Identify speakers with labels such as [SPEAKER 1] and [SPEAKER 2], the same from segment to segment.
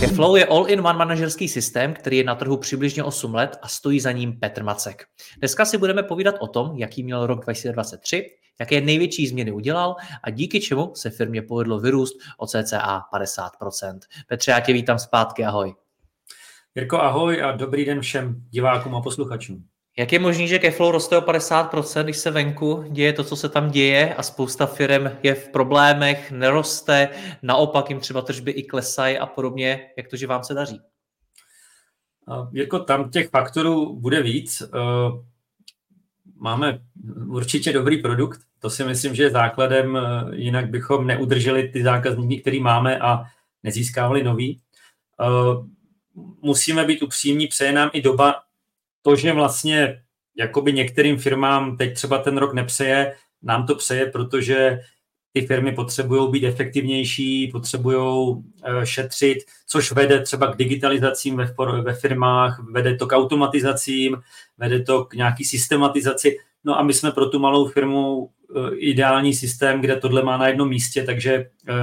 [SPEAKER 1] Keflow je all-in-one manažerský systém, který je na trhu přibližně 8 let a stojí za ním Petr Macek. Dneska si budeme povídat o tom, jaký měl rok 2023, jaké největší změny udělal a díky čemu se firmě povedlo vyrůst o cca 50%. Petře, já tě vítám zpátky, ahoj.
[SPEAKER 2] Jirko, ahoj a dobrý den všem divákům a posluchačům.
[SPEAKER 1] Jak je možné, že Keflow roste o 50%, když se venku děje to, co se tam děje a spousta firm je v problémech, neroste, naopak jim třeba tržby i klesají a podobně. Jak to, že vám se daří?
[SPEAKER 2] Jirko, tam těch faktorů bude víc. Eh, máme určitě dobrý produkt, to si myslím, že je základem, eh, jinak bychom neudrželi ty zákazníky, který máme a nezískávali nový. Eh, musíme být upřímní, přeje nám i doba, to, že vlastně jakoby některým firmám teď třeba ten rok nepřeje, nám to přeje, protože ty firmy potřebují být efektivnější, potřebují eh, šetřit, což vede třeba k digitalizacím ve, firmách, vede to k automatizacím, vede to k nějaký systematizaci. No a my jsme pro tu malou firmu eh, ideální systém, kde tohle má na jednom místě, takže eh,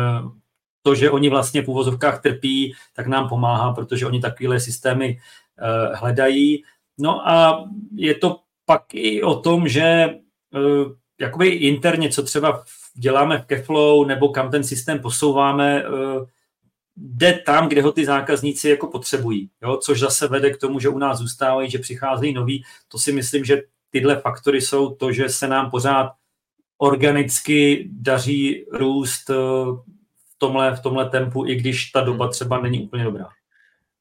[SPEAKER 2] to, že oni vlastně v úvozovkách trpí, tak nám pomáhá, protože oni takovéhle systémy hledají. No a je to pak i o tom, že jakoby interně, co třeba děláme v Keflow nebo kam ten systém posouváme, eh, jde tam, kde ho ty zákazníci jako potřebují, jo? což zase vede k tomu, že u nás zůstávají, že přicházejí noví. To si myslím, že tyhle faktory jsou to, že se nám pořád organicky daří růst eh, v tomhle, v tomhle tempu, i když ta doba třeba není úplně dobrá.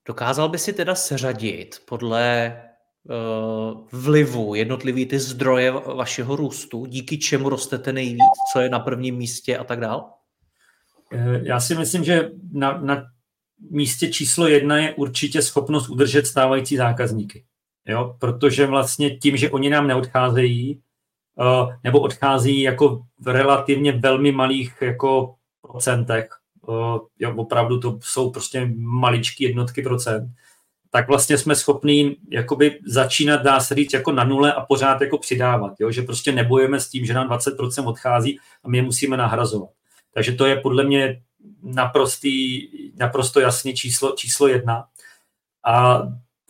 [SPEAKER 1] Dokázal by si teda seřadit podle vlivu jednotlivý ty zdroje vašeho růstu, díky čemu rostete nejvíc, co je na prvním místě a tak dál?
[SPEAKER 2] Eh, já si myslím, že na, na místě číslo jedna je určitě schopnost udržet stávající zákazníky. Jo? Protože vlastně tím, že oni nám neodcházejí, eh, nebo odchází jako v relativně velmi malých jako procentech, jo, opravdu to jsou prostě maličké jednotky procent, tak vlastně jsme schopní jakoby začínat, dá se říct, jako na nule a pořád jako přidávat, jo? že prostě nebojeme s tím, že nám 20% odchází a my je musíme nahrazovat. Takže to je podle mě naprostý, naprosto jasně číslo, číslo jedna. A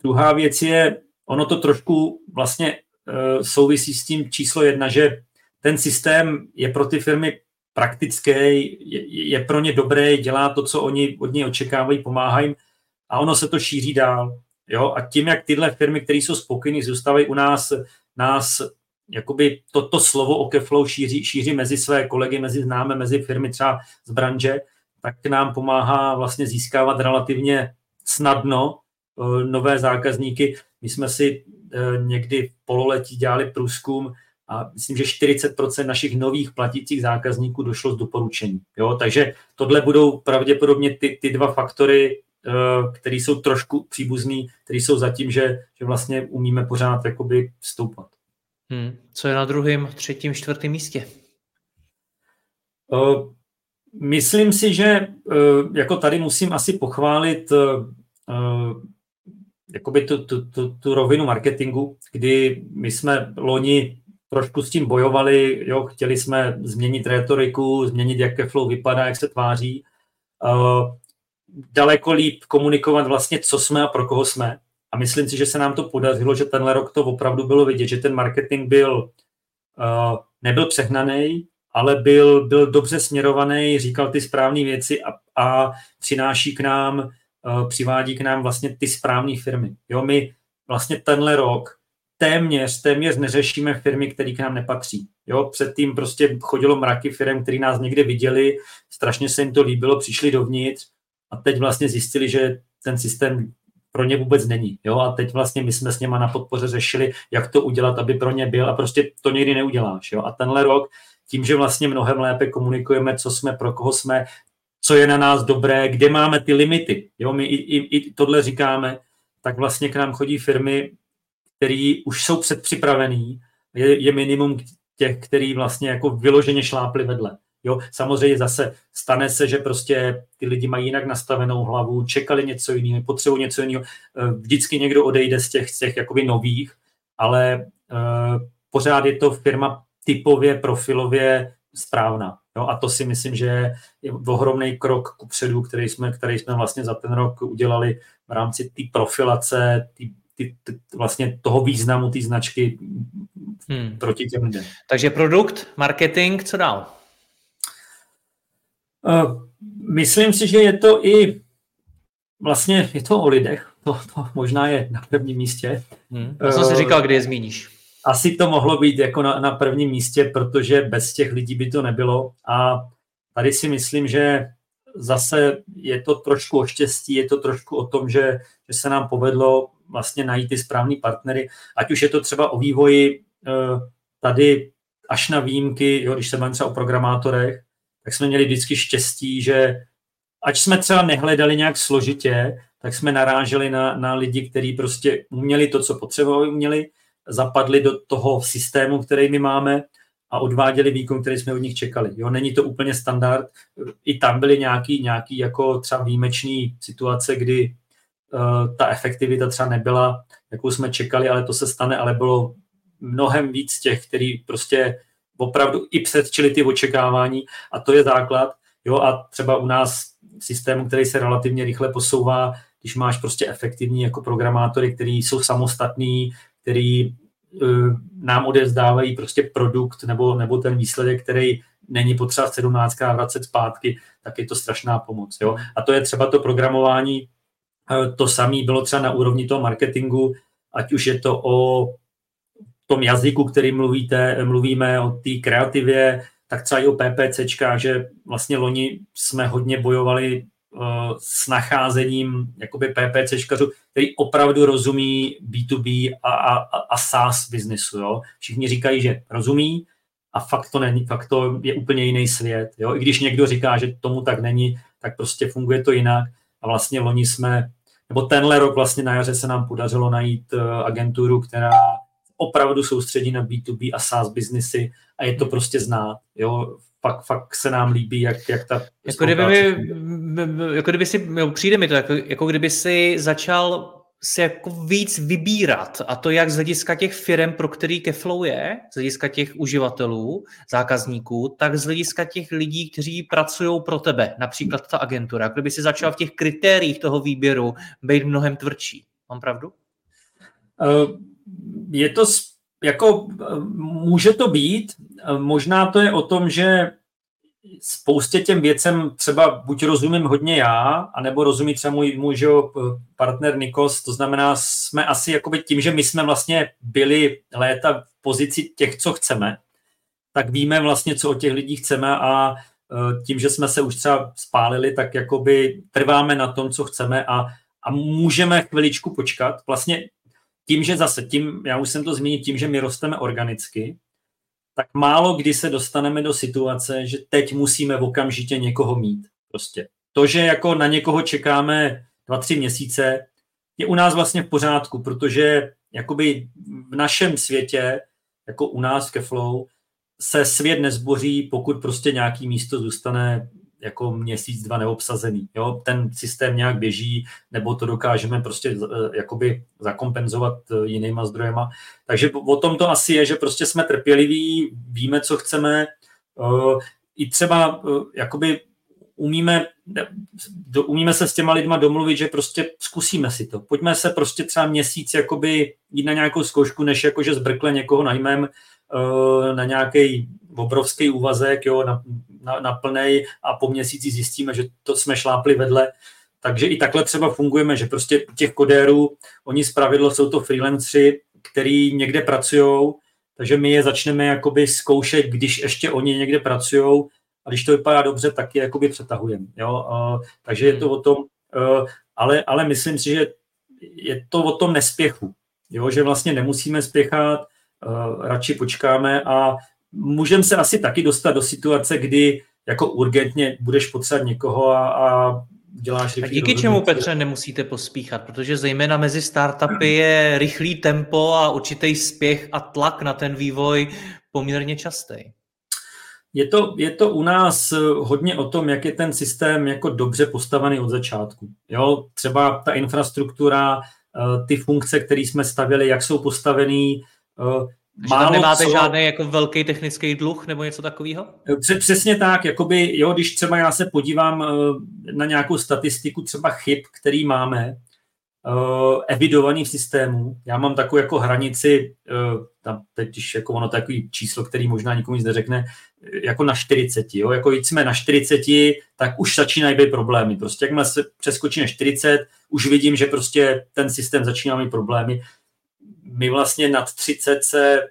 [SPEAKER 2] druhá věc je, ono to trošku vlastně uh, souvisí s tím číslo jedna, že ten systém je pro ty firmy praktický, je, je pro ně dobré, dělá to, co oni od něj očekávají, pomáhají a ono se to šíří dál. Jo? A tím, jak tyhle firmy, které jsou spokojené, zůstávají u nás, nás jakoby toto slovo o Keflow šíří, šíří mezi své kolegy, mezi známe, mezi firmy třeba z branže, tak nám pomáhá vlastně získávat relativně snadno uh, nové zákazníky. My jsme si uh, někdy v pololetí dělali průzkum a myslím, že 40% našich nových platících zákazníků došlo z doporučení. Jo? Takže tohle budou pravděpodobně ty, ty dva faktory, Eh, který jsou trošku příbuzný, který jsou zatím, že, že vlastně umíme pořád jakoby stoupat.
[SPEAKER 1] Hmm. Co je na druhém, třetím, čtvrtém místě?
[SPEAKER 2] Uh, myslím si, že uh, jako tady musím asi pochválit uh, jakoby tu, tu, tu, tu rovinu marketingu, kdy my jsme loni trošku s tím bojovali, jo, chtěli jsme změnit retoriku, změnit, jak flow vypadá, jak se tváří. Uh, daleko líp komunikovat vlastně, co jsme a pro koho jsme. A myslím si, že se nám to podařilo, že tenhle rok to opravdu bylo vidět, že ten marketing byl, uh, nebyl přehnaný, ale byl, byl dobře směrovaný, říkal ty správné věci a, a přináší k nám, uh, přivádí k nám vlastně ty správné firmy. Jo, my vlastně tenhle rok téměř, téměř neřešíme firmy, které k nám nepatří. Jo, předtím prostě chodilo mraky firm, který nás někde viděli, strašně se jim to líbilo, přišli dovnitř a teď vlastně zjistili, že ten systém pro ně vůbec není. Jo? A teď vlastně my jsme s něma na podpoře řešili, jak to udělat, aby pro ně byl a prostě to nikdy neuděláš. Jo? A tenhle rok, tím, že vlastně mnohem lépe komunikujeme, co jsme, pro koho jsme, co je na nás dobré, kde máme ty limity. Jo? My i, i, i tohle říkáme, tak vlastně k nám chodí firmy, které už jsou předpřipravený, je, je minimum těch, který vlastně jako vyloženě šlápli vedle. Jo, samozřejmě zase stane se, že prostě ty lidi mají jinak nastavenou hlavu, čekali něco jiného, potřebují něco jiného. Eh, vždycky někdo odejde z těch, z těch jakoby nových, ale uh, pořád je to firma typově, profilově správná. Jo, a to si myslím, že je ohromný krok ku předu, který jsme, který jsme vlastně za ten rok udělali v rámci té profilace, tý, ty, ty, vlastně toho významu té značky hmm. proti těm lidem.
[SPEAKER 1] Takže produkt, marketing, co dál?
[SPEAKER 2] Uh, myslím si, že je to i vlastně je to o lidech. To, to možná je na prvním místě.
[SPEAKER 1] Hmm. Já jsem si říkal, kdy je zmíníš.
[SPEAKER 2] Asi to mohlo být jako na, na prvním místě, protože bez těch lidí by to nebylo. A tady si myslím, že zase je to trošku o štěstí, je to trošku o tom, že, že se nám povedlo vlastně najít ty správný partnery, ať už je to třeba o vývoji eh, tady až na výjimky, jo, když se bavím třeba o programátorech, tak jsme měli vždycky štěstí, že ať jsme třeba nehledali nějak složitě, tak jsme naráželi na, na lidi, kteří prostě uměli to, co potřebovali, uměli, zapadli do toho systému, který my máme a odváděli výkon, který jsme od nich čekali. Jo, není to úplně standard. I tam byly nějaký, nějaký jako třeba výjimečný situace, kdy uh, ta efektivita třeba nebyla, jakou jsme čekali, ale to se stane, ale bylo mnohem víc těch, který prostě opravdu i předčili ty očekávání a to je základ. Jo, a třeba u nás systému, který se relativně rychle posouvá, když máš prostě efektivní jako programátory, kteří jsou samostatní, který uh, nám odezdávají prostě produkt nebo, nebo ten výsledek, který není potřeba 17 vracet zpátky, tak je to strašná pomoc. Jo? A to je třeba to programování, uh, to samé bylo třeba na úrovni toho marketingu, ať už je to o tom jazyku, který mluvíte, mluvíme o té kreativě, tak třeba i o PPCčkách, že vlastně loni jsme hodně bojovali uh, s nacházením jakoby PPCčkařů, který opravdu rozumí B2B a, a, a SaaS biznesu. Jo? Všichni říkají, že rozumí a fakt to není, fakt to je úplně jiný svět. Jo? I když někdo říká, že tomu tak není, tak prostě funguje to jinak. A vlastně loni jsme, nebo tenhle rok vlastně na jaře se nám podařilo najít uh, agenturu, která opravdu soustředí na B2B a SaaS biznesy a je to prostě znát. Jo? Fakt, fakt se nám líbí, jak, jak ta...
[SPEAKER 1] Jako kdyby, mi, jako kdyby si, jo, přijde mi to, jako, jako kdyby si začal se jako víc vybírat a to jak z hlediska těch firm, pro který Keflow je, z hlediska těch uživatelů, zákazníků, tak z hlediska těch lidí, kteří pracují pro tebe, například ta agentura. Kdyby si začal v těch kritériích toho výběru být mnohem tvrdší. Mám pravdu?
[SPEAKER 2] Uh je to jako, může to být, možná to je o tom, že spoustě těm věcem třeba buď rozumím hodně já, anebo rozumí třeba můj, můj že, partner Nikos, to znamená, jsme asi jakoby tím, že my jsme vlastně byli léta v pozici těch, co chceme, tak víme vlastně, co od těch lidí chceme a e, tím, že jsme se už třeba spálili, tak jakoby trváme na tom, co chceme a, a můžeme chviličku počkat. Vlastně tím, že zase, tím, já už jsem to zmínil, tím, že my rosteme organicky, tak málo kdy se dostaneme do situace, že teď musíme okamžitě někoho mít. Prostě. To, že jako na někoho čekáme dva, tři měsíce, je u nás vlastně v pořádku, protože jakoby v našem světě, jako u nás v Keflow, se svět nezboří, pokud prostě nějaký místo zůstane jako měsíc, dva neobsazený. Jo? Ten systém nějak běží, nebo to dokážeme prostě eh, jakoby zakompenzovat eh, jinýma zdrojema. Takže o tom to asi je, že prostě jsme trpěliví, víme, co chceme, eh, i třeba jakoby umíme, umíme se s těma lidma domluvit, že prostě zkusíme si to. Pojďme se prostě třeba měsíc jakoby jít na nějakou zkoušku, než jakože zbrkle někoho najmem na nějaký obrovský úvazek, jo, na, na, na plnej a po měsíci zjistíme, že to jsme šlápli vedle. Takže i takhle třeba fungujeme, že prostě těch kodérů, oni zpravidlo jsou to freelancři, který někde pracují, takže my je začneme jakoby zkoušet, když ještě oni někde pracují a když to vypadá dobře, tak je jakoby přetahujeme. Jo? Uh, takže je to o tom, uh, ale, ale myslím si, že je to o tom nespěchu, jo, že vlastně nemusíme spěchat, uh, radši počkáme a můžeme se asi taky dostat do situace, kdy jako urgentně budeš potřebovat někoho a, a děláš
[SPEAKER 1] A díky čemu, Petře, nemusíte pospíchat? Protože zejména mezi startupy je rychlý tempo a určitý spěch a tlak na ten vývoj poměrně častý.
[SPEAKER 2] Je to, je to u nás hodně o tom, jak je ten systém jako dobře postavený od začátku. Jo, třeba ta infrastruktura, eh, ty funkce, které jsme stavili, jak jsou postavený,
[SPEAKER 1] eh, Málo tam nemáte co... žádný jako velký technický dluh nebo něco takového?
[SPEAKER 2] Přesně tak, jakoby, jo, když třeba já se podívám eh, na nějakou statistiku třeba chyb, který máme, evidovaný v systému. Já mám takovou jako hranici, tam teď, jako ono takový číslo, který možná nikomu nic neřekne, jako na 40. Jo? Jako jsme na 40, tak už začínají být problémy. Prostě jakmile se přeskočí na 40, už vidím, že prostě ten systém začíná mít problémy my vlastně nad 30 se,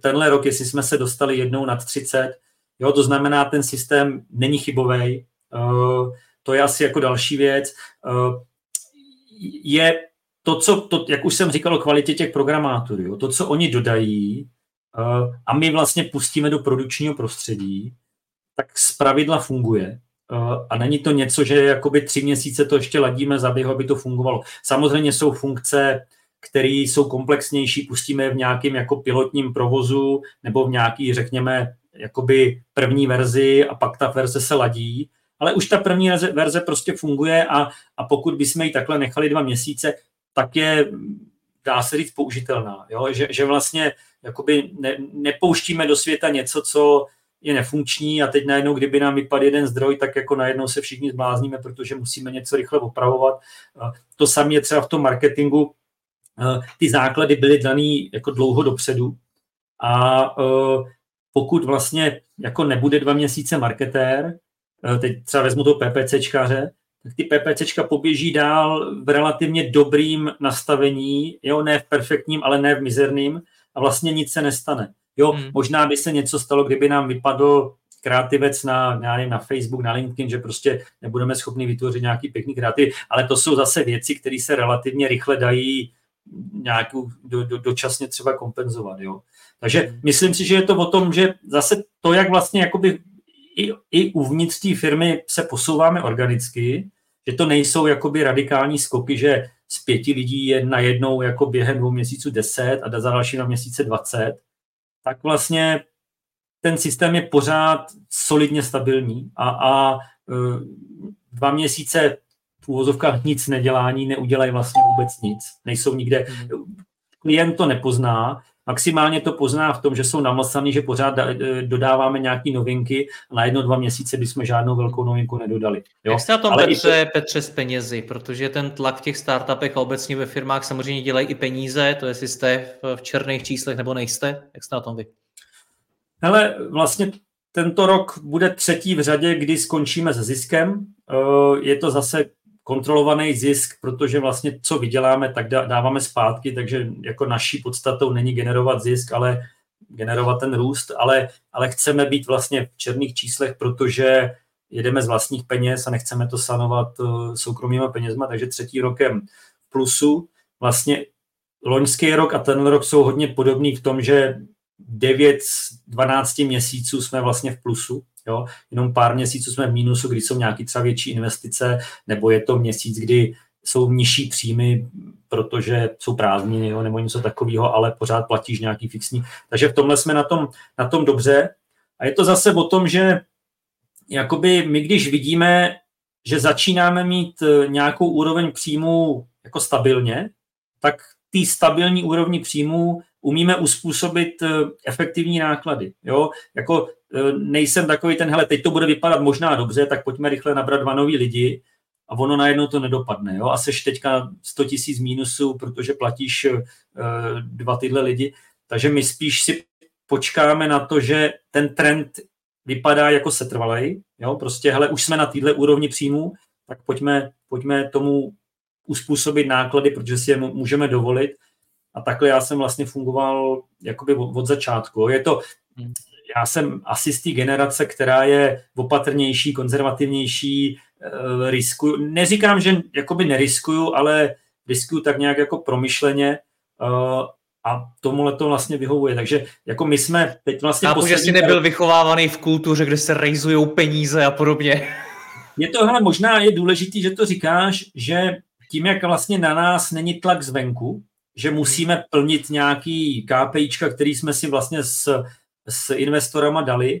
[SPEAKER 2] tenhle rok, jestli jsme se dostali jednou nad 30, jo, to znamená, ten systém není chybový. Uh, to je asi jako další věc. Uh, je to, co, to, jak už jsem říkal o kvalitě těch programátorů, to, co oni dodají a my vlastně pustíme do produkčního prostředí, tak z pravidla funguje. Uh, a není to něco, že jakoby tři měsíce to ještě ladíme za aby to fungovalo. Samozřejmě jsou funkce, které jsou komplexnější, pustíme v nějakém jako pilotním provozu nebo v nějaký, řekněme, jakoby první verzi a pak ta verze se ladí, ale už ta první verze prostě funguje a, a pokud bychom ji takhle nechali dva měsíce, tak je, dá se říct, použitelná. Jo? Že, že vlastně jakoby ne, nepouštíme do světa něco, co je nefunkční a teď najednou, kdyby nám vypadl jeden zdroj, tak jako najednou se všichni zblázníme, protože musíme něco rychle opravovat. To samé je třeba v tom marketingu, ty základy byly daný jako dlouho dopředu. A eh, pokud vlastně jako nebude dva měsíce marketér, eh, teď třeba vezmu toho PPCčkaře, tak ty PPCčka poběží dál v relativně dobrým nastavení, jo, ne v perfektním, ale ne v mizerným a vlastně nic se nestane. Jo, hmm. možná by se něco stalo, kdyby nám vypadl kreativec na, já nevím, na Facebook, na LinkedIn, že prostě nebudeme schopni vytvořit nějaký pěkný kreativ, ale to jsou zase věci, které se relativně rychle dají nějakou do, do, dočasně třeba kompenzovat. Jo. Takže hmm. myslím si, že je to o tom, že zase to, jak vlastně jakoby i, i uvnitř té firmy se posouváme organicky, že to nejsou jakoby radikální skoky, že z pěti lidí je najednou jako během dvou měsíců deset a za další na měsíce dvacet, tak vlastně ten systém je pořád solidně stabilní a, a e, dva měsíce úvozovkách nic nedělání neudělají vlastně vůbec nic. Nejsou nikde, klient to nepozná, maximálně to pozná v tom, že jsou namlsaný, že pořád eh, dodáváme nějaké novinky a na jedno, dva měsíce bychom žádnou velkou novinku nedodali.
[SPEAKER 1] Jo? Jak jste na tom, Ale Petře, to... Petře, s penězi? Protože ten tlak v těch startupech a obecně ve firmách samozřejmě dělají i peníze, to jestli jste v černých číslech nebo nejste. Jak jste na tom vy?
[SPEAKER 2] Hele, vlastně tento rok bude třetí v řadě, kdy skončíme se ziskem. Eh, je to zase kontrolovaný zisk, protože vlastně co vyděláme, tak dáváme zpátky, takže jako naší podstatou není generovat zisk, ale generovat ten růst, ale, ale chceme být vlastně v černých číslech, protože jedeme z vlastních peněz a nechceme to sanovat eh, soukromýma penězma, takže třetí rokem plusu. Vlastně loňský rok a ten rok jsou hodně podobný v tom, že 9 z 12 měsíců jsme vlastně v plusu, Jo? Jenom pár měsíců jsme v mínusu, kdy jsou nějaké třeba větší investice, nebo je to měsíc, kdy jsou nižší příjmy, protože jsou prázdniny jo, nebo něco takového, ale pořád platíš nějaký fixní. Takže v tomhle jsme na tom, na tom dobře. A je to zase o tom, že jakoby my, když vidíme, že začínáme mít eh, nějakou úroveň příjmu jako stabilně, tak ty stabilní úrovni příjmu umíme uspůsobit eh, efektivní náklady. Jo? Jako nejsem takový ten, hele, teď to bude vypadat možná dobře, tak pojďme rychle nabrat dva nový lidi a ono najednou to nedopadne. Jo? A seš teďka 100 tisíc mínusů, protože platíš uh, dva tyhle lidi. Takže my spíš si počkáme na to, že ten trend vypadá jako setrvalej. Jo? Prostě, hele, už jsme na téhle úrovni příjmu, tak pojďme, pojďme tomu uspůsobit náklady, protože si je můžeme dovolit a takhle já jsem vlastně fungoval jakoby od, od začátku. Je to, já jsem asi z té generace, která je opatrnější, konzervativnější, uh, riskuju. Neříkám, že jakoby neriskuju, ale riskuju tak nějak jako promyšleně uh, a tomuhle to vlastně vyhovuje. Takže jako my jsme teď vlastně...
[SPEAKER 1] Chápu, že jsi nebyl vychovávaný v kultuře, kde se rejzují peníze a podobně.
[SPEAKER 2] Je to, hele, možná je důležitý, že to říkáš, že tím, jak vlastně na nás není tlak zvenku, že musíme plnit nějaký KPIčka, který jsme si vlastně s, s investorama dali,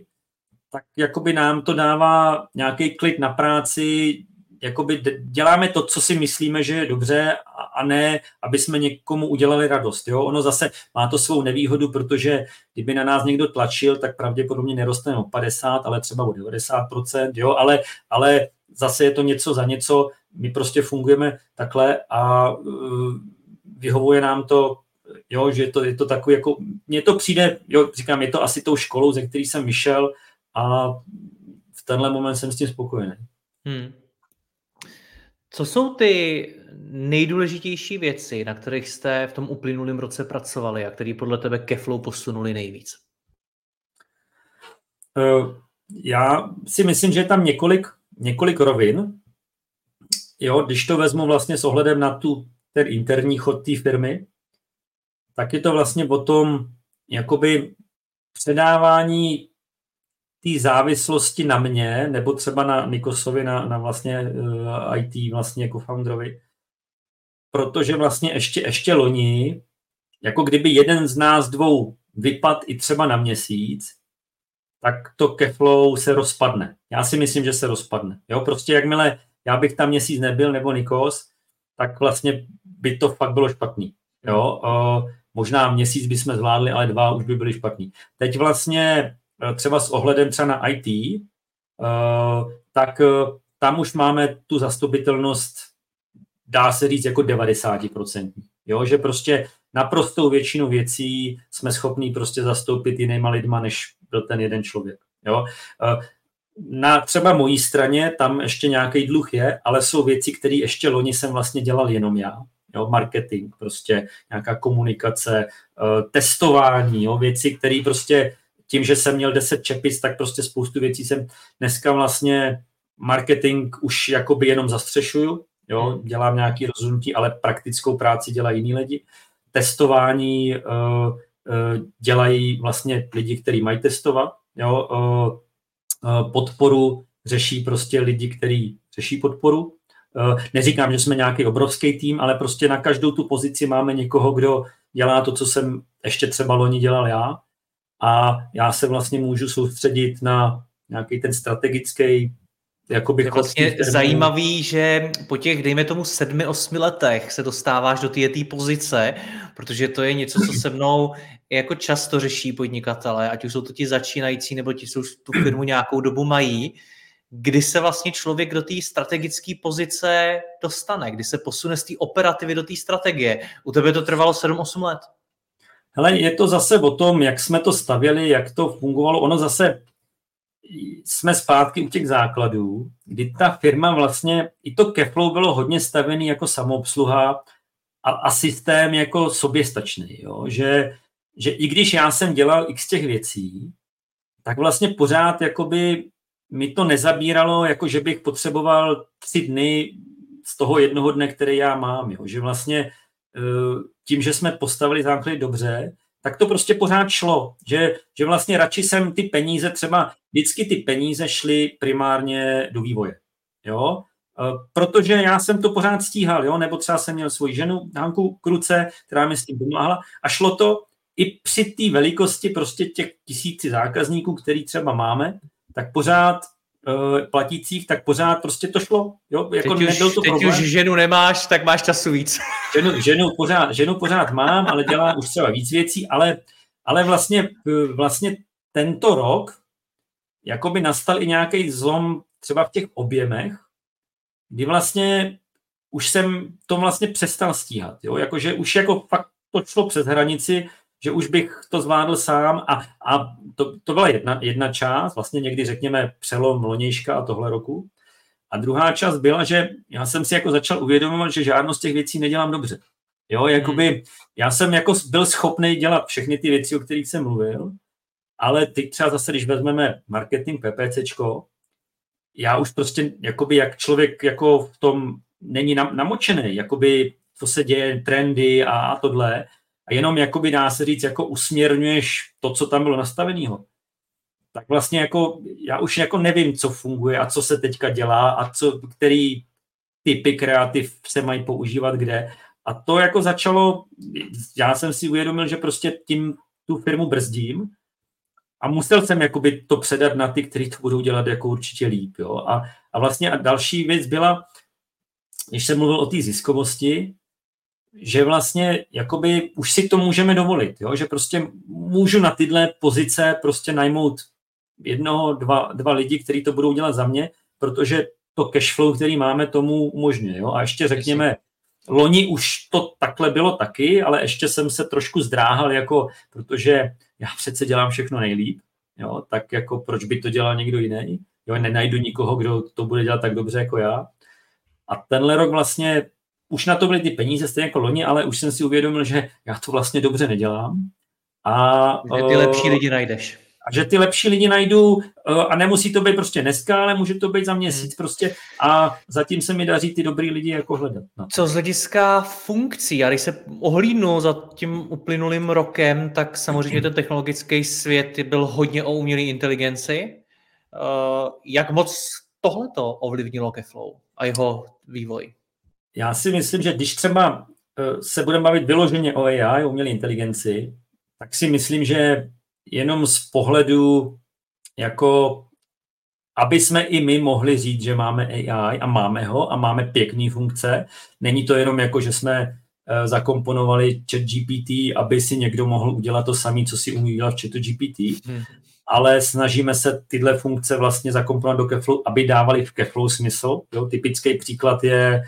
[SPEAKER 2] tak jakoby nám to dává nějaký klid na práci, jakoby děláme to, co si myslíme, že je dobře a ne, aby jsme někomu udělali radost. Jo? Ono zase má to svou nevýhodu, protože kdyby na nás někdo tlačil, tak pravděpodobně neroste o 50, ale třeba o 90%, jo? Ale, ale zase je to něco za něco, my prostě fungujeme takhle a uh, vyhovuje nám to, jo, že to, je to takový, jako, mně to přijde, jo, říkám, je to asi tou školou, ze který jsem vyšel a v tenhle moment jsem s tím spokojený. Hmm.
[SPEAKER 1] Co jsou ty nejdůležitější věci, na kterých jste v tom uplynulém roce pracovali a které podle tebe ke flow posunuli nejvíc?
[SPEAKER 2] Uh, já si myslím, že je tam několik, několik rovin. Jo, když to vezmu vlastně s ohledem na tu, ten interní chod té firmy, tak je to vlastně o tom jakoby předávání té závislosti na mě, nebo třeba na Nikosovi, na, na vlastně uh, eh, IT, vlastně jako founderovi, protože vlastně ještě, ještě loni, jako kdyby jeden z nás dvou vypad i třeba na měsíc, tak to Keflow se rozpadne. Já si myslím, že se rozpadne. Jo, prostě jakmile já bych tam měsíc nebyl, nebo Nikos, tak vlastně by to fakt bylo špatný. Jo, uh, možná měsíc bychom zvládli, ale dva už by byly špatný. Teď vlastně Eh, třeba s ohledem třeba na IT, eh, tak eh, tam už máme tu zastupitelnost, dá se říct, jako 90%. Jo, že prostě naprostou většinu věcí jsme schopní prostě zastoupit jinýma lidma, než byl ten jeden člověk. Jo. Na třeba mojí straně tam ještě nějaký dluh je, ale jsou věci, které ještě loni jsem vlastně dělal jenom já. Jo, marketing, prostě nějaká komunikace, testování, jo, věci, které prostě tím, že jsem měl 10 čepic, tak prostě spoustu věcí jsem dneska vlastně marketing už jakoby jenom zastřešuju, jo, dělám nějaký rozhodnutí, ale praktickou práci dělají jiní lidi. Testování uh, uh, dělají vlastně lidi, kteří mají testovat, jo, uh, uh, podporu řeší prostě lidi, kteří řeší podporu. Uh, neříkám, že jsme nějaký obrovský tým, ale prostě na každou tu pozici máme někoho, kdo dělá to, co jsem ještě třeba loni dělal já. A já se vlastně můžu soustředit na nějaký ten strategický jakoby
[SPEAKER 1] je vlastně zajímavý, že po těch, dejme tomu, sedmi, osmi letech se dostáváš do té pozice, protože to je něco, co se mnou jako často řeší podnikatele, ať už jsou to ti začínající, nebo ti, co už tu firmu nějakou dobu mají, kdy se vlastně člověk do té strategické pozice dostane, kdy se posune z té operativy do té strategie. U tebe to trvalo 7-8 let.
[SPEAKER 2] Hele, je to zase o tom, jak jsme to stavěli, jak to fungovalo. Ono zase jsme zpátky u těch základů, kdy ta firma vlastně, i to Keflow bylo hodně stavený jako samoobsluha a, a systém jako soběstačný, jo? Že, že i když já jsem dělal x těch věcí, tak vlastně pořád jakoby mi to nezabíralo, jako že bych potřeboval tři dny z toho jednoho dne, který já mám, jo? že vlastně Eh, tím, že jsme postavili základy dobře, tak to prostě pořád šlo, že, že vlastně radši jsem ty peníze, třeba vždycky ty peníze šly primárně do vývoje, jo, eh, protože já jsem to pořád stíhal, jo, nebo třeba jsem měl svoji ženu Hanku Kruce, která mi s tím pomáhala a šlo to i při té velikosti prostě těch tisíci zákazníků, který třeba máme, tak pořád uh, platících, tak pořád prostě to šlo. Jo?
[SPEAKER 1] Jako teď nebyl to teď problém. už ženu nemáš, tak máš času víc.
[SPEAKER 2] Ženu, ženu, pořád, ženu pořád mám, ale dělá už třeba víc věcí, ale, ale vlastně, eh, vlastně tento rok jakoby nastal i nějaký zlom třeba v těch objemech, kdy vlastně už jsem to vlastně přestal stíhat. Jo? Jakože už jako fakt to šlo přes hranici, že už bych to zvládl sám a, a to, to byla jedna, jedna část, vlastně někdy řekněme přelom lonějška a tohle roku. A druhá část byla, že já jsem si jako začal uvědomovat, že žádnou z těch věcí nedělám dobře. Jo, jakoby hmm. já jsem jako byl schopný dělat všechny ty věci, o kterých jsem mluvil, ale teď třeba zase, když vezmeme marketing PPCčko, já už prostě, jakoby jak člověk jako v tom není namočený, jakoby co se děje, trendy a, a tohle, a jenom jakoby dá se říct, jako usměrňuješ to, co tam bylo nastaveného, tak vlastně jako já už jako nevím, co funguje a co se teďka dělá a co, který typy kreativ se mají používat kde. A to jako začalo, já jsem si uvědomil, že prostě tím tu firmu brzdím a musel jsem jakoby to předat na ty, kteří to budou dělat jako určitě líp. Jo? A, a vlastně a další věc byla, když jsem mluvil o té ziskovosti, že vlastně jakoby už si to můžeme dovolit, jo? že prostě můžu na tyhle pozice prostě najmout jednoho, dva, dva lidi, kteří to budou dělat za mě, protože to cash flow, který máme, tomu umožňuje. Jo? A ještě řekněme, loni už to takhle bylo taky, ale ještě jsem se trošku zdráhal, jako, protože já přece dělám všechno nejlíp, jo? tak jako proč by to dělal někdo jiný? Jo? Nenajdu nikoho, kdo to bude dělat tak dobře jako já. A tenhle rok vlastně už na to byly ty peníze stejně jako loni, ale už jsem si uvědomil, že já to vlastně dobře nedělám.
[SPEAKER 1] A, že ty lepší lidi najdeš
[SPEAKER 2] a že ty lepší lidi najdu eh, a nemusí to být prostě dneska, ale může to být za měsíc hmm. prostě a zatím se mi daří ty dobrý lidi jako hledat.
[SPEAKER 1] No. Co z hlediska funkcí, a když se ohlídnu za tím uplynulým rokem, tak samozřejmě ten technologický svět byl hodně o umělé inteligenci. Eh, jak moc tohleto ovlivnilo Keflow a jeho vývoj?
[SPEAKER 2] Já si myslím, že když třeba eh, se budeme bavit vyloženě o AI, o umělé inteligenci, tak si myslím, že jenom z pohledu jako aby jsme i my mohli říct, že máme AI a máme ho a máme pěkný funkce. Není to jenom jako, že jsme uh, zakomponovali chat GPT, aby si někdo mohl udělat to samé, co si umí dělat v chatu GPT, hmm. ale snažíme se tyhle funkce vlastně zakomponovat do Keflow, aby dávali v Keflow smysl. Jo? Typický příklad je,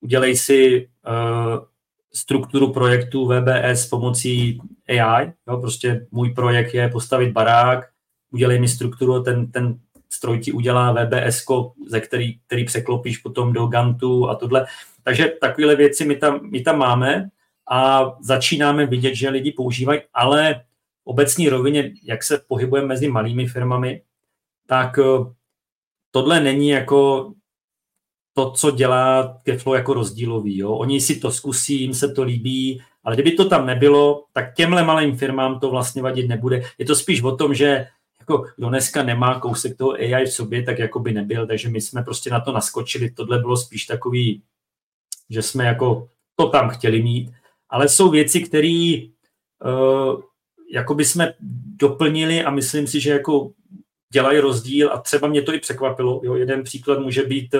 [SPEAKER 2] udělej si uh, strukturu projektu VBS pomocí AI. Jo, prostě můj projekt je postavit barák, udělej mi strukturu, ten, ten stroj ti udělá VBS, ze který, který překlopíš potom do Gantu a tohle. Takže takovéhle věci my tam, my tam máme a začínáme vidět, že lidi používají, ale v obecní rovině, jak se pohybujeme mezi malými firmami, tak eh, tohle není jako to, co dělá Keflo jako rozdílový. Jo? Oni si to zkusí, jim se to líbí, ale kdyby to tam nebylo, tak těmhle malým firmám to vlastně vadit nebude. Je to spíš o tom, že jako kdo dneska nemá kousek toho AI v sobě, tak jako by nebyl, takže my jsme prostě na to naskočili. Tohle bylo spíš takový, že jsme jako to tam chtěli mít, ale jsou věci, které uh, jako by jsme doplnili a myslím si, že jako dělají rozdíl a třeba mě to i překvapilo. Jo, jeden příklad může být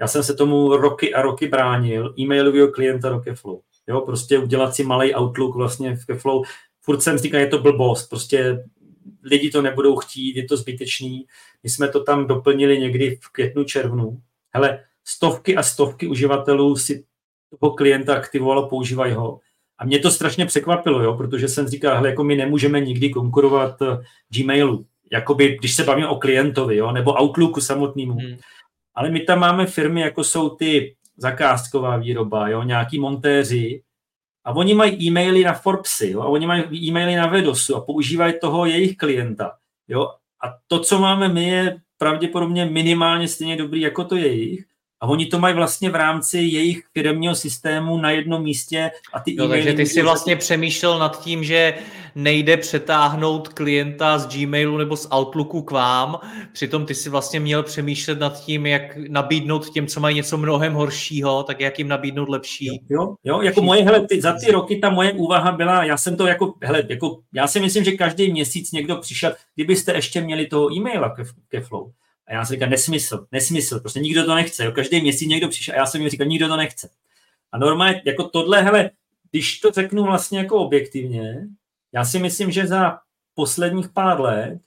[SPEAKER 2] já jsem se tomu roky a roky bránil, e-mailového klienta do Keflow. Jo, prostě udělat si malý Outlook vlastně v Keflow. Furt jsem říkal, je to blbost, prostě lidi to nebudou chtít, je to zbytečný. My jsme to tam doplnili někdy v květnu, červnu. Hele, stovky a stovky uživatelů si toho klienta aktivovalo, používají ho. A mě to strašně překvapilo, jo, protože jsem říkal, hele, jako my nemůžeme nikdy konkurovat eh, Gmailu, jakoby, když se bavíme o klientovi, jo, nebo Outlooku samotnému. Hmm ale my tam máme firmy, jako jsou ty zakázková výroba, jo, nějaký montéři, a oni mají e-maily na Forbesy, jo, a oni mají e-maily na Vedosu a používají toho jejich klienta. Jo, a to, co máme my, je pravděpodobně minimálně stejně dobrý jako to jejich. A oni to mají vlastně v rámci jejich firmního systému na jednom místě a ty
[SPEAKER 1] jo, Takže ty si vlastně přemýšlel nad tím, že nejde přetáhnout klienta z Gmailu nebo z Outlooku k vám, přitom ty si vlastně měl přemýšlet nad tím, jak nabídnout těm, co mají něco mnohem horšího, tak jak jim nabídnout lepší.
[SPEAKER 2] Jo, jo jako moje, hele, ty, za ty roky ta moje úvaha byla, já jsem to jako, hele, jako, já si myslím, že každý měsíc někdo přišel, kdybyste ještě měli toho e-maila ke, ke Flow, a já jsem říkal, nesmysl, nesmysl, prostě nikdo to nechce. Jo. Každý měsíc někdo přišel a já jsem jim říkal, nikdo to nechce. A normálně, jako tohle, hele, když to řeknu vlastně jako objektivně, já si myslím, že za posledních pár let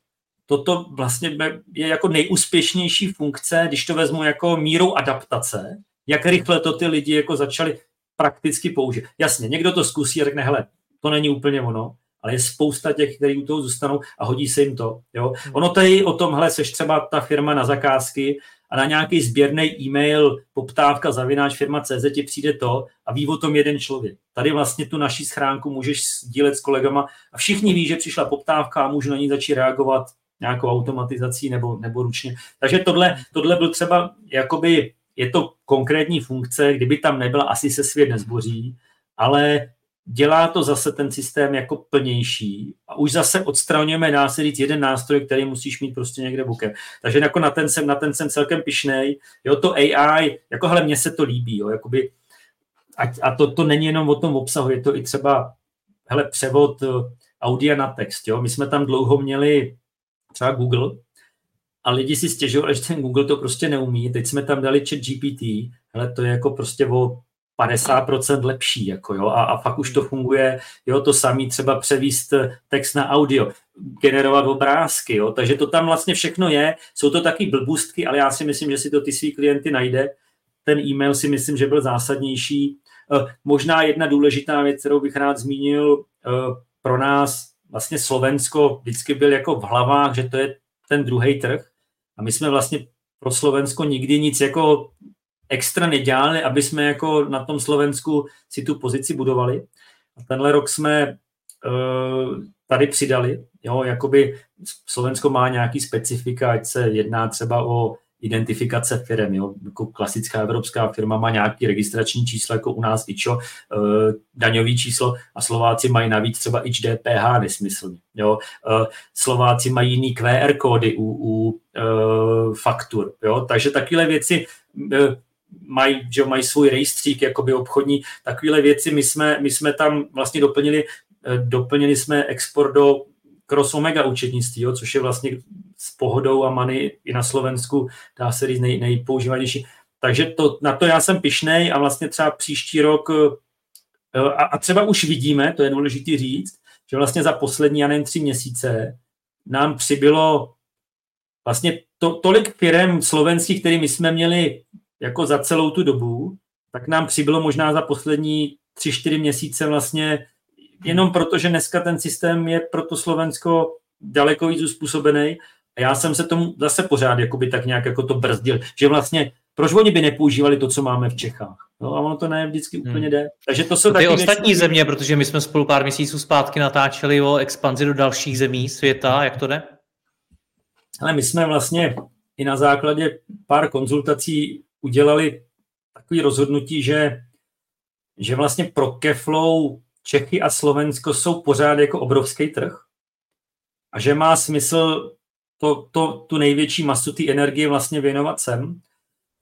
[SPEAKER 2] toto vlastně je jako nejúspěšnější funkce, když to vezmu jako mírou adaptace, jak rychle to ty lidi jako začali prakticky použít. Jasně, někdo to zkusí a řekne, hele, to není úplně ono, ale je spousta těch, kteří u toho zůstanou a hodí se jim to. Jo? Hmm. Ono tady o tomhle seš třeba ta firma na zakázky a na nějaký sběrný e-mail poptávka zavináč firma CZ ti přijde to a ví o tom jeden člověk. Tady vlastně tu naší schránku můžeš sdílet s kolegama a všichni ví, že přišla poptávka a můžu na ní začít reagovat nějakou automatizací nebo, nebo ručně. Takže tohle, tohle byl třeba, jakoby, je to konkrétní funkce, kdyby tam nebyla, asi se svět nezboří, ale dělá to zase ten systém jako plnější a už zase odstraňujeme, říct, jeden nástroj, který musíš mít prostě někde bokem. Takže jako na ten jsem, na ten jsem celkem pišnej. Jo, to AI, jako hele, mně se to líbí, jo, jakoby, a, a to, to není jenom o tom obsahu, je to i třeba, hele, převod eh, audia na text, jo. My jsme tam dlouho měli třeba Google a lidi si stěžovali, že ten Google to prostě neumí. Teď jsme tam dali chat GPT, ale to je jako prostě o 50% lepší, jako jo, a, a fakt už to funguje, jo, to samý třeba převíst text na audio, generovat obrázky, jo, takže to tam vlastně všechno je, jsou to taky blbůstky, ale já si myslím, že si to ty svý klienty najde, ten e-mail si myslím, že byl zásadnější. Eh, možná jedna důležitá věc, kterou bych rád zmínil, eh, pro nás vlastně Slovensko vždycky byl jako v hlavách, že to je ten druhý trh. A my jsme vlastně pro Slovensko nikdy nic jako extra nedělali, aby jsme jako na tom Slovensku si tu pozici budovali. A tenhle rok jsme uh, tady přidali, jo, jakoby Slovensko má nějaký specifika, ať se jedná třeba o identifikace firm. Jo. Jako klasická evropská firma má nějaký registrační číslo, jako u nás IČO, uh, daňový číslo a Slováci mají navíc třeba IČ DPH nesmyslně. Jo. Uh, Slováci mají jiný QR kódy u, u faktur. Jo. Takže takové věci mají, že mají svůj rejstřík jakoby obchodní, takovéhle věci my jsme, my jsme tam vlastně doplnili, eh, doplnili jsme export do Cross Omega účetnictví, jo, což je vlastně s pohodou a many i na Slovensku, dá se říct, nej, nejpoužívanější. Takže to, na to já jsem pišnej a vlastně třeba příští rok eh, a, a třeba už vidíme, to je důležité říct, že vlastně za poslední, já nevím, tři měsíce nám přibylo vlastně to, tolik firm slovenských, který my jsme měli jako za celou tu dobu, tak nám přibylo možná za poslední tři, čtyři měsíce vlastně jenom proto, že dneska ten systém je pro to Slovensko daleko víc uspůsobený. A já jsem se tomu zase pořád jakoby tak nějak jako to brzdil, že vlastně proč oni by nepoužívali to, co máme v Čechách? No a ono to ne vždycky hmm. úplně jde. Takže to jsou
[SPEAKER 1] ty ostatní věci, země, protože my jsme spolu pár měsíců zpátky natáčeli o expanzi do dalších zemí světa, jak to jde?
[SPEAKER 2] Ale my jsme vlastně i na základě pár konzultací udělali takové rozhodnutí, že, že vlastně pro Keflow Čechy a Slovensko jsou pořád jako obrovský trh a že má smysl to, to, tu největší masu té energie vlastně věnovat sem.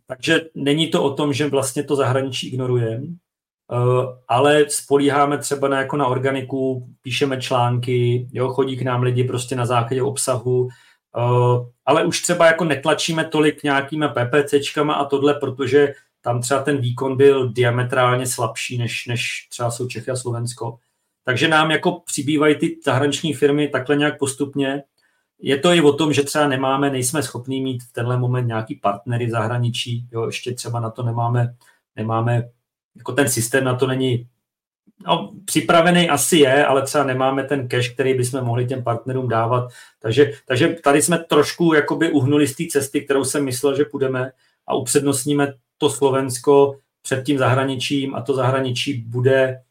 [SPEAKER 2] Takže není to o tom, že vlastně to zahraničí ignorujeme, uh, ale spolíháme třeba na, jako na organiku, píšeme články, jo, chodí k nám lidi prostě na základě obsahu, ale už třeba jako netlačíme tolik nějakýma PPCčkama a tohle, protože tam třeba ten výkon byl diametrálně slabší, než, než třeba jsou Čechy a Slovensko. Takže nám jako přibývají ty zahraniční firmy takhle nějak postupně. Je to i o tom, že třeba nemáme, nejsme schopní mít v tenhle moment nějaký partnery v zahraničí, jo, ještě třeba na to nemáme, nemáme, jako ten systém na to není No, připravený asi je, ale třeba nemáme ten cash, který bychom mohli těm partnerům dávat. Takže, takže tady jsme trošku jakoby uhnuli z té cesty, kterou jsem myslel, že půjdeme a upřednostníme to Slovensko před tím zahraničím a to zahraničí bude,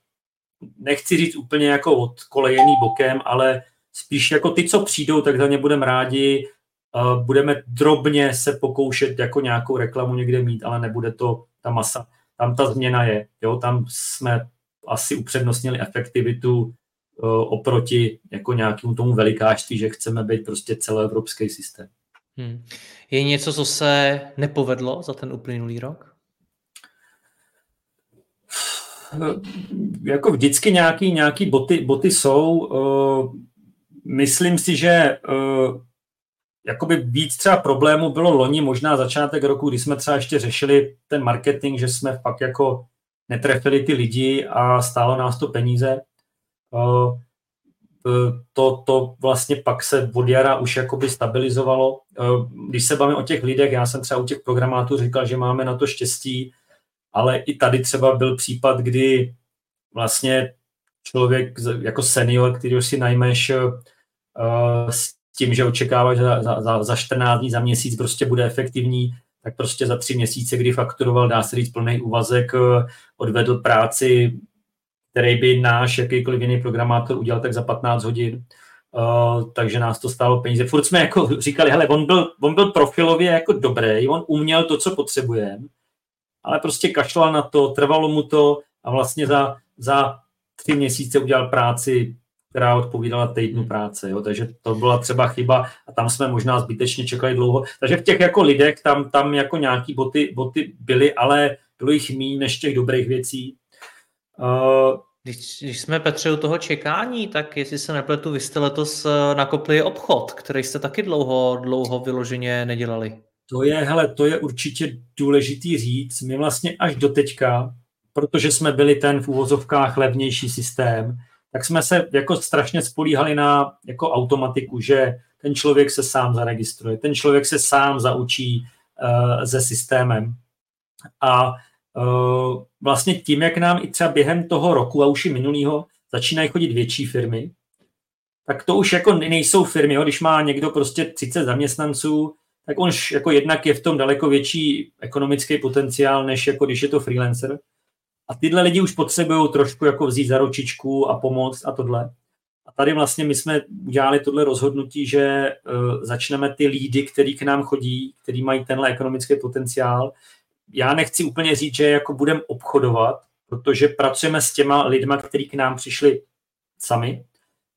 [SPEAKER 2] nechci říct úplně jako odkolejený bokem, ale spíš jako ty, co přijdou, tak za ně budeme rádi, budeme drobně se pokoušet jako nějakou reklamu někde mít, ale nebude to ta masa. Tam ta změna je, jo, tam jsme asi upřednostnili efektivitu uh, oproti jako nějakému tomu velikářství, že chceme být prostě celoevropský systém. Hmm.
[SPEAKER 1] Je něco, co se nepovedlo za ten uplynulý rok?
[SPEAKER 2] Jako vždycky nějaký, nějaký boty, boty jsou. Uh, myslím si, že jakoby víc třeba problémů bylo loni, možná začátek roku, kdy jsme třeba ještě řešili ten marketing, že jsme fakt jako netrefili ty lidi a stálo nás to peníze. Eh, to, to vlastně pak se od jara už jakoby stabilizovalo. Když se bavíme o těch lidech, já jsem třeba u těch programátorů říkal, že máme na to štěstí, ale i tady třeba byl případ, kdy vlastně člověk jako senior, který už si najmeš s tím, že očekává, že za, za, za 14 dní, za měsíc prostě bude efektivní, tak prostě za tři měsíce, kdy fakturoval, dá se říct, plný úvazek, eh, odvedl práci, který by náš jakýkoliv jiný programátor udělal tak za 15 hodin. Uh, takže nás to stálo peníze. Furt jsme jako říkali, hele, on byl, on byl profilově jako dobrý, on uměl to, co potřebujeme, ale prostě kašlal na to, trvalo mu to a vlastně za, za tři měsíce udělal práci, která odpovídala týdnu práce. Jo? Takže to byla třeba chyba a tam jsme možná zbytečně čekali dlouho. Takže v těch jako lidech tam, tam jako nějaký boty, boty byly, ale bylo jich méně než těch dobrých věcí.
[SPEAKER 1] Uh, když, když jsme Petře u toho čekání, tak jestli se nepletu, vy jste letos eh, nakopli obchod, který jste taky dlouho, dlouho vyloženě nedělali.
[SPEAKER 2] To je, hele, to je určitě důležitý říct. My vlastně až do teďka, protože jsme byli ten v úvozovkách levnější systém, tak jsme se jako strašně spolíhali na jako automatiku, že ten člověk se sám zaregistruje, ten člověk se sám zaučí uh, se systémem. A uh, vlastně tím, jak nám i třeba během toho roku a už i minulého začínají chodit větší firmy, tak to už jako nejsou firmy. Jo? Když má někdo prostě 30 zaměstnanců, tak on jako jednak je v tom daleko větší ekonomický potenciál, než jako když je to freelancer. A tyhle lidi už potřebují trošku jako vzít za ručičku a pomoct a tohle. A tady vlastně my jsme udělali tohle rozhodnutí, že uh, začneme ty lídy, který k nám chodí, který mají tenhle ekonomický potenciál. Já nechci úplně říct, že jako budeme obchodovat, protože pracujeme s těma lidma, kteří k nám přišli sami,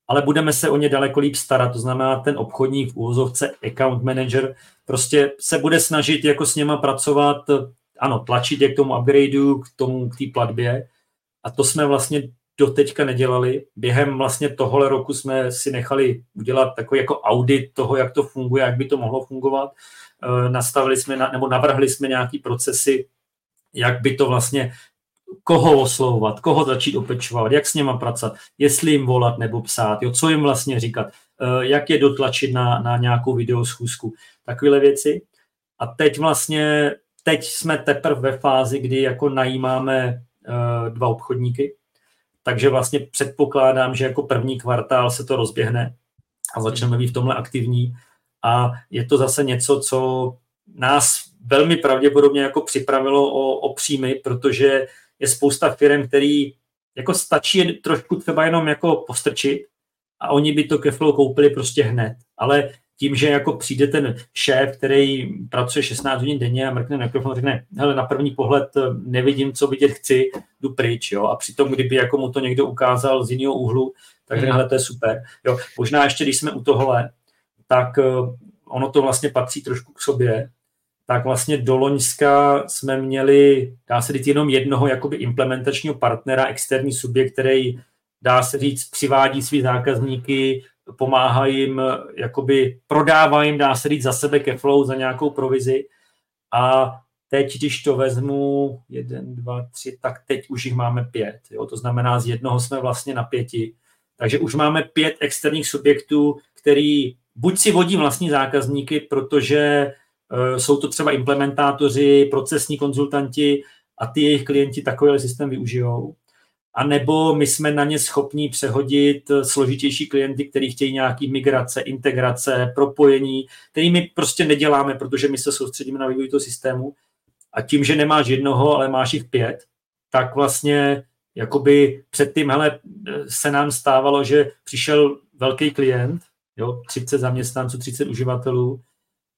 [SPEAKER 2] ale budeme se o ně daleko líp starat. To znamená, ten obchodník v úvozovce account manager prostě se bude snažit jako s něma pracovat ano, tlačit je k tomu upgradeu, k tomu, k té platbě. A to jsme vlastně doteďka nedělali. Během vlastně tohohle roku jsme si nechali udělat takový jako audit toho, jak to funguje, jak by to mohlo fungovat. E, nastavili jsme, nebo navrhli jsme nějaký procesy, jak by to vlastně koho oslovovat, koho začít opečovat, jak s něma pracovat, jestli jim volat nebo psát, jo, co jim vlastně říkat, e, jak je dotlačit na, na nějakou videoschůzku, takovéhle věci. A teď vlastně teď jsme teprve ve fázi, kdy jako najímáme uh, dva obchodníky, takže vlastně předpokládám, že jako první kvartál se to rozběhne a začneme být v tomhle aktivní a je to zase něco, co nás velmi pravděpodobně jako připravilo o, o příjmy, protože je spousta firm, který jako stačí trošku třeba jenom jako postrčit a oni by to Keflow koupili prostě hned. Ale tím, že jako přijde ten šéf, který pracuje 16 hodin denně a mrkne na mikrofon a řekne, hele, na první pohled eh, nevidím, co vidět chci, jdu pryč, jo. A přitom, kdyby jako mu to někdo ukázal z jiného úhlu, tak řekne, hele, to je super. Jo. Možná ještě, když jsme u tohle, tak eh, ono to vlastně patří trošku k sobě, tak vlastně do Loňska jsme měli, dá se říct, jenom jednoho jakoby implementačního partnera, externí subjekt, který dá se říct, přivádí svý zákazníky pomáhá jim, jakoby prodává jim, dá se říct, za sebe ke flow, za nějakou provizi. A teď, když to vezmu, jeden, dva, tři, tak teď už jich máme pět. Jo? To znamená, z jednoho jsme vlastně na pěti. Takže už máme pět externích subjektů, který buď si vodí vlastní zákazníky, protože uh, jsou to třeba implementátoři, procesní konzultanti a ty jejich klienti takovýhle systém využijou, a nebo my jsme na ně schopni přehodit složitější klienty, kteří chtějí nějaký migrace, integrace, propojení, který my prostě neděláme, protože my se soustředíme na vývoj toho systému. A tím, že nemáš jednoho, ale máš jich pět, tak vlastně jakoby předtím, hele, se nám stávalo, že přišel velký klient, jo, 30 zaměstnanců, 30 uživatelů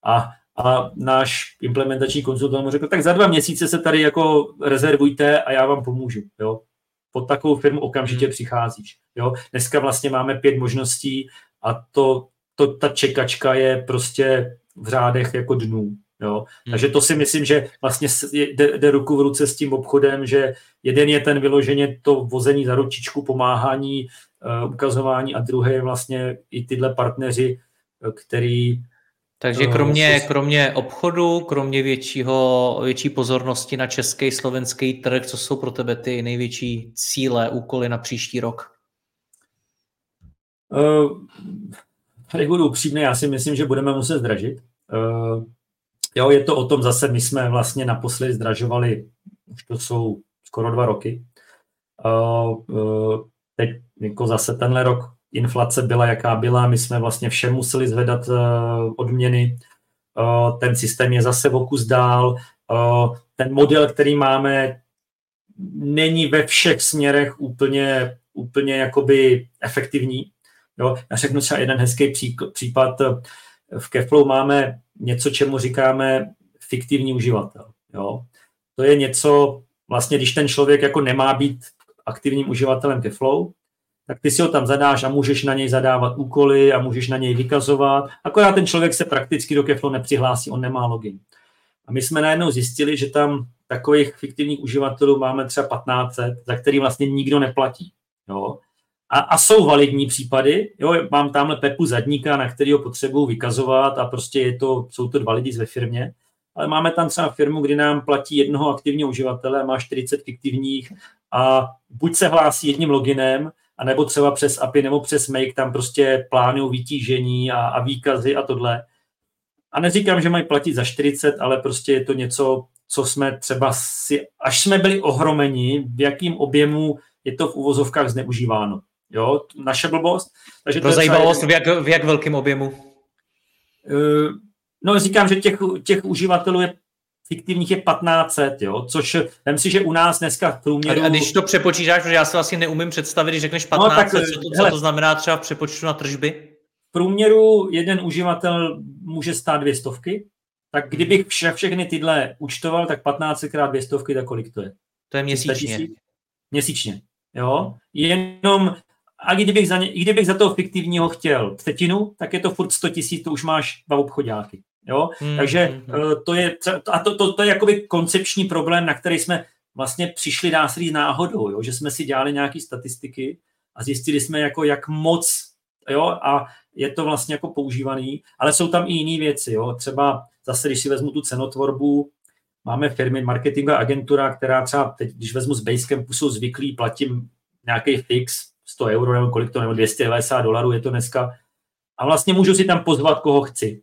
[SPEAKER 2] a, a náš implementační konzultant mu řekl, tak za dva měsíce se tady jako rezervujte a já vám pomůžu. Jo pod takovou firmu okamžitě hmm. přicházíš. Jo? Dneska vlastně máme pět možností a to, to, ta čekačka je prostě v řádech jako dnů. Jo? Hmm. Takže to si myslím, že vlastně jde, jde ruku v ruce s tím obchodem, že jeden je ten vyloženě to vození za ručičku, pomáhání, uh, ukazování a druhý je vlastně i tyhle partneři, uh, který
[SPEAKER 1] takže kromě, kromě obchodu, kromě většího, větší pozornosti na český, slovenský trh, co jsou pro tebe ty největší cíle, úkoly na příští rok?
[SPEAKER 2] Uh, tady budu upřímný, já si myslím, že budeme muset zdražit. Uh, jo, je to o tom zase, my jsme vlastně naposledy zdražovali, už to jsou skoro dva roky. Uh, uh, teď jako zase tenhle rok inflace byla, jaká byla, my jsme vlastně všem museli zvedat uh, odměny, uh, ten systém je zase v okus dál, uh, ten model, který máme, není ve všech směrech úplně, úplně jakoby efektivní, Jo? Já řeknu třeba jeden hezký případ. V Keflow máme něco, čemu říkáme fiktivní uživatel. Jo? To je něco, vlastně když ten člověk jako nemá být aktivním uživatelem Keflow, tak ty si ho tam zadáš a můžeš na něj zadávat úkoly a můžeš na něj vykazovat. Akorát ten člověk se prakticky do Keflow nepřihlásí, on nemá login. A my jsme najednou zjistili, že tam takových fiktivních uživatelů máme třeba 1500, za který vlastně nikdo neplatí. Jo? A, a jsou validní případy, jo, mám tamhle Pepu zadníka, na kterého potřebuji vykazovat a prostě je to, jsou to dva lidi ve firmě, ale máme tam třeba firmu, kdy nám platí jednoho aktivního uživatele má 40 fiktivních a buď se hlásí jedním loginem, a nebo třeba přes API nebo přes Make tam prostě plánují vytížení a, a výkazy a tohle. A neříkám, že mají platit za 40, ale prostě je to něco, co jsme třeba si, až jsme byli ohromeni, v jakým objemu je to v uvozovkách zneužíváno. Jo, naše blbost.
[SPEAKER 1] Takže Pro zajímavost, v jak, v jak velkém objemu?
[SPEAKER 2] Uh, no, říkám, že těch, těch uživatelů je fiktivních je 1500, jo, což vem si, že u nás dneska v průměru...
[SPEAKER 1] A, když to přepočítáš, protože já si vlastně neumím představit, když řekneš 1500, no, tak, co, to, hele, co to znamená třeba v přepočtu na tržby?
[SPEAKER 2] V průměru jeden uživatel může stát dvě stovky, tak kdybych vše, všechny tyhle účtoval, tak 15 krát dvě stovky, tak kolik to je?
[SPEAKER 1] To je měsíčně.
[SPEAKER 2] Měsíčně, jo. Jenom, a kdybych za, ně, kdybych za toho fiktivního chtěl třetinu, tak je to furt 100 tisíc, to už máš dva obchodáky. Jo? Hmm, Takže hmm. to je, a to, to, to je jakoby koncepční problém, na který jsme vlastně přišli dá se náhodou, jo? že jsme si dělali nějaké statistiky a zjistili jsme, jako jak moc, jo, a je to vlastně jako používaný, ale jsou tam i jiné věci, jo? třeba zase, když si vezmu tu cenotvorbu, máme firmy, marketingová agentura, která třeba teď, když vezmu z Basecampu, jsou zvyklí, platím nějaký fix, 100 euro nebo kolik to, nebo 290 dolarů je to dneska, a vlastně můžu si tam pozvat, koho chci.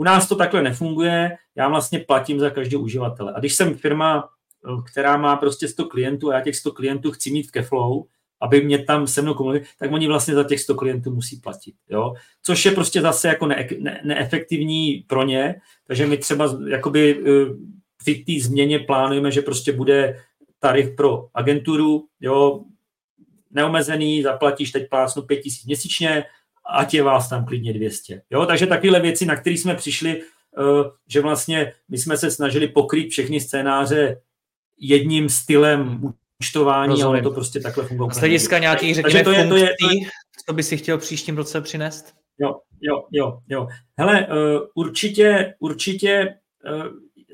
[SPEAKER 2] U nás to takhle nefunguje, já vlastně platím za každý uživatele. A když jsem firma, eh, která má prostě 100 klientů a já těch 100 klientů chci mít v Keflow, aby mě tam se mnou komunikovali, tak oni vlastně za těch 100 klientů musí platit. Jo? Což je prostě zase jako ne, ne, neefektivní pro ně, takže my třeba jakoby eh, v té změně plánujeme, že prostě bude tarif pro agenturu, jo, neomezený, zaplatíš teď plásnu 5000 měsíčně, ať je vás tam klidně 200. Jo? Takže takovéhle věci, na které jsme přišli, eh, že vlastně my jsme se snažili pokrýt všechny scénáře jedním stylem účtování, ale to prostě takhle funguje.
[SPEAKER 1] Z hlediska nějakých, řekněme, to je, to je, to je, co by si chtěl příštím roce přinést?
[SPEAKER 2] Jo, jo, jo, jo. Hele, uh, určitě, určitě uh,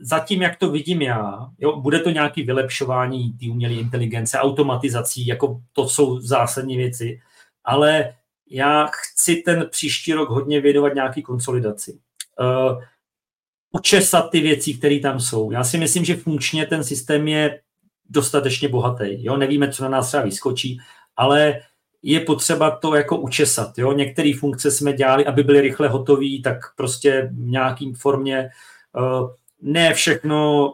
[SPEAKER 2] zatím, jak to vidím já, jo, bude to nějaké vylepšování té umělé inteligence, automatizací, jako to jsou zásadní věci, ale já chci ten příští rok hodně věnovat nějaký konsolidaci. Uh, učesat ty věci, které tam jsou. Já si myslím, že funkčně ten systém je dostatečně bohatý. Jo? Nevíme, co na nás třeba vyskočí, ale je potřeba to jako učesat. Jo? Některé funkce jsme dělali, aby byly rychle hotové, tak prostě v nějakým formě. Uh, ne všechno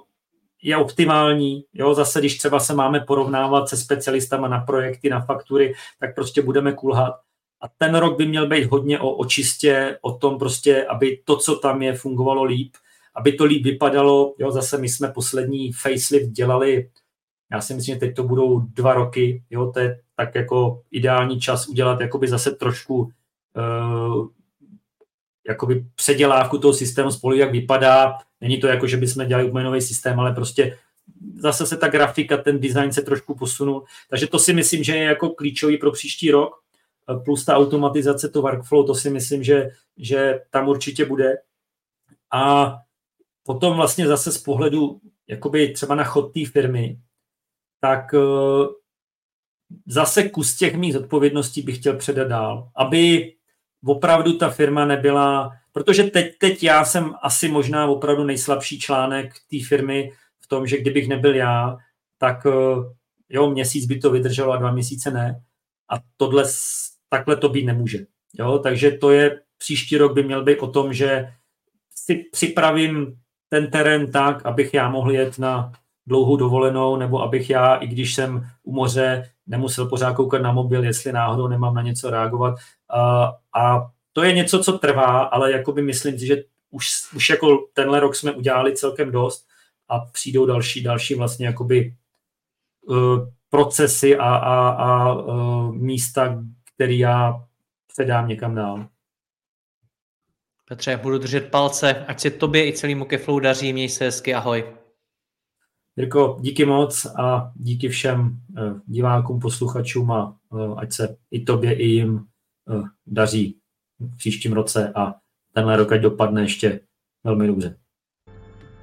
[SPEAKER 2] je optimální. Jo? Zase, když třeba se máme porovnávat se specialistama na projekty, na faktury, tak prostě budeme kulhat. A ten rok by měl být hodně o očistě, o tom prostě, aby to, co tam je, fungovalo líp, aby to líp vypadalo. Jo, zase my jsme poslední facelift dělali, já si myslím, že teď to budou dva roky, jo, to je tak jako ideální čas udělat jakoby zase trošku uh, jakoby předělávku toho systému spolu, jak vypadá. Není to jako, že bychom dělali úplně nový systém, ale prostě zase se ta grafika, ten design se trošku posunul. Takže to si myslím, že je jako klíčový pro příští rok plus ta automatizace, to workflow, to si myslím, že, že tam určitě bude. A potom vlastně zase z pohledu jakoby třeba na chod té firmy, tak eh, zase kus těch mých zodpovědností bych chtěl předat dál, aby opravdu ta firma nebyla, protože teď, teď já jsem asi možná opravdu nejslabší článek té firmy v tom, že kdybych nebyl já, tak eh, jo, měsíc by to vydrželo a dva měsíce ne. A tohle takhle to být nemůže. Jo? Takže to je, příští rok by měl být o tom, že si připravím ten terén tak, abych já mohl jet na dlouhou dovolenou, nebo abych já, i když jsem u moře, nemusel pořád koukat na mobil, jestli náhodou nemám na něco reagovat. A, a to je něco, co trvá, ale jakoby myslím si, že už, už jako tenhle rok jsme udělali celkem dost a přijdou další, další vlastně jakoby uh, procesy a, a, a uh, místa, který já předám někam dál.
[SPEAKER 1] Petře, budu držet palce, ať se tobě i celému Keflow daří, měj se hezky, ahoj.
[SPEAKER 2] Jirko, díky moc a díky všem eh, divákům, posluchačům a eh, ať se i tobě, i jim eh, daří v příštím roce a tenhle rok ať dopadne ještě velmi dobře.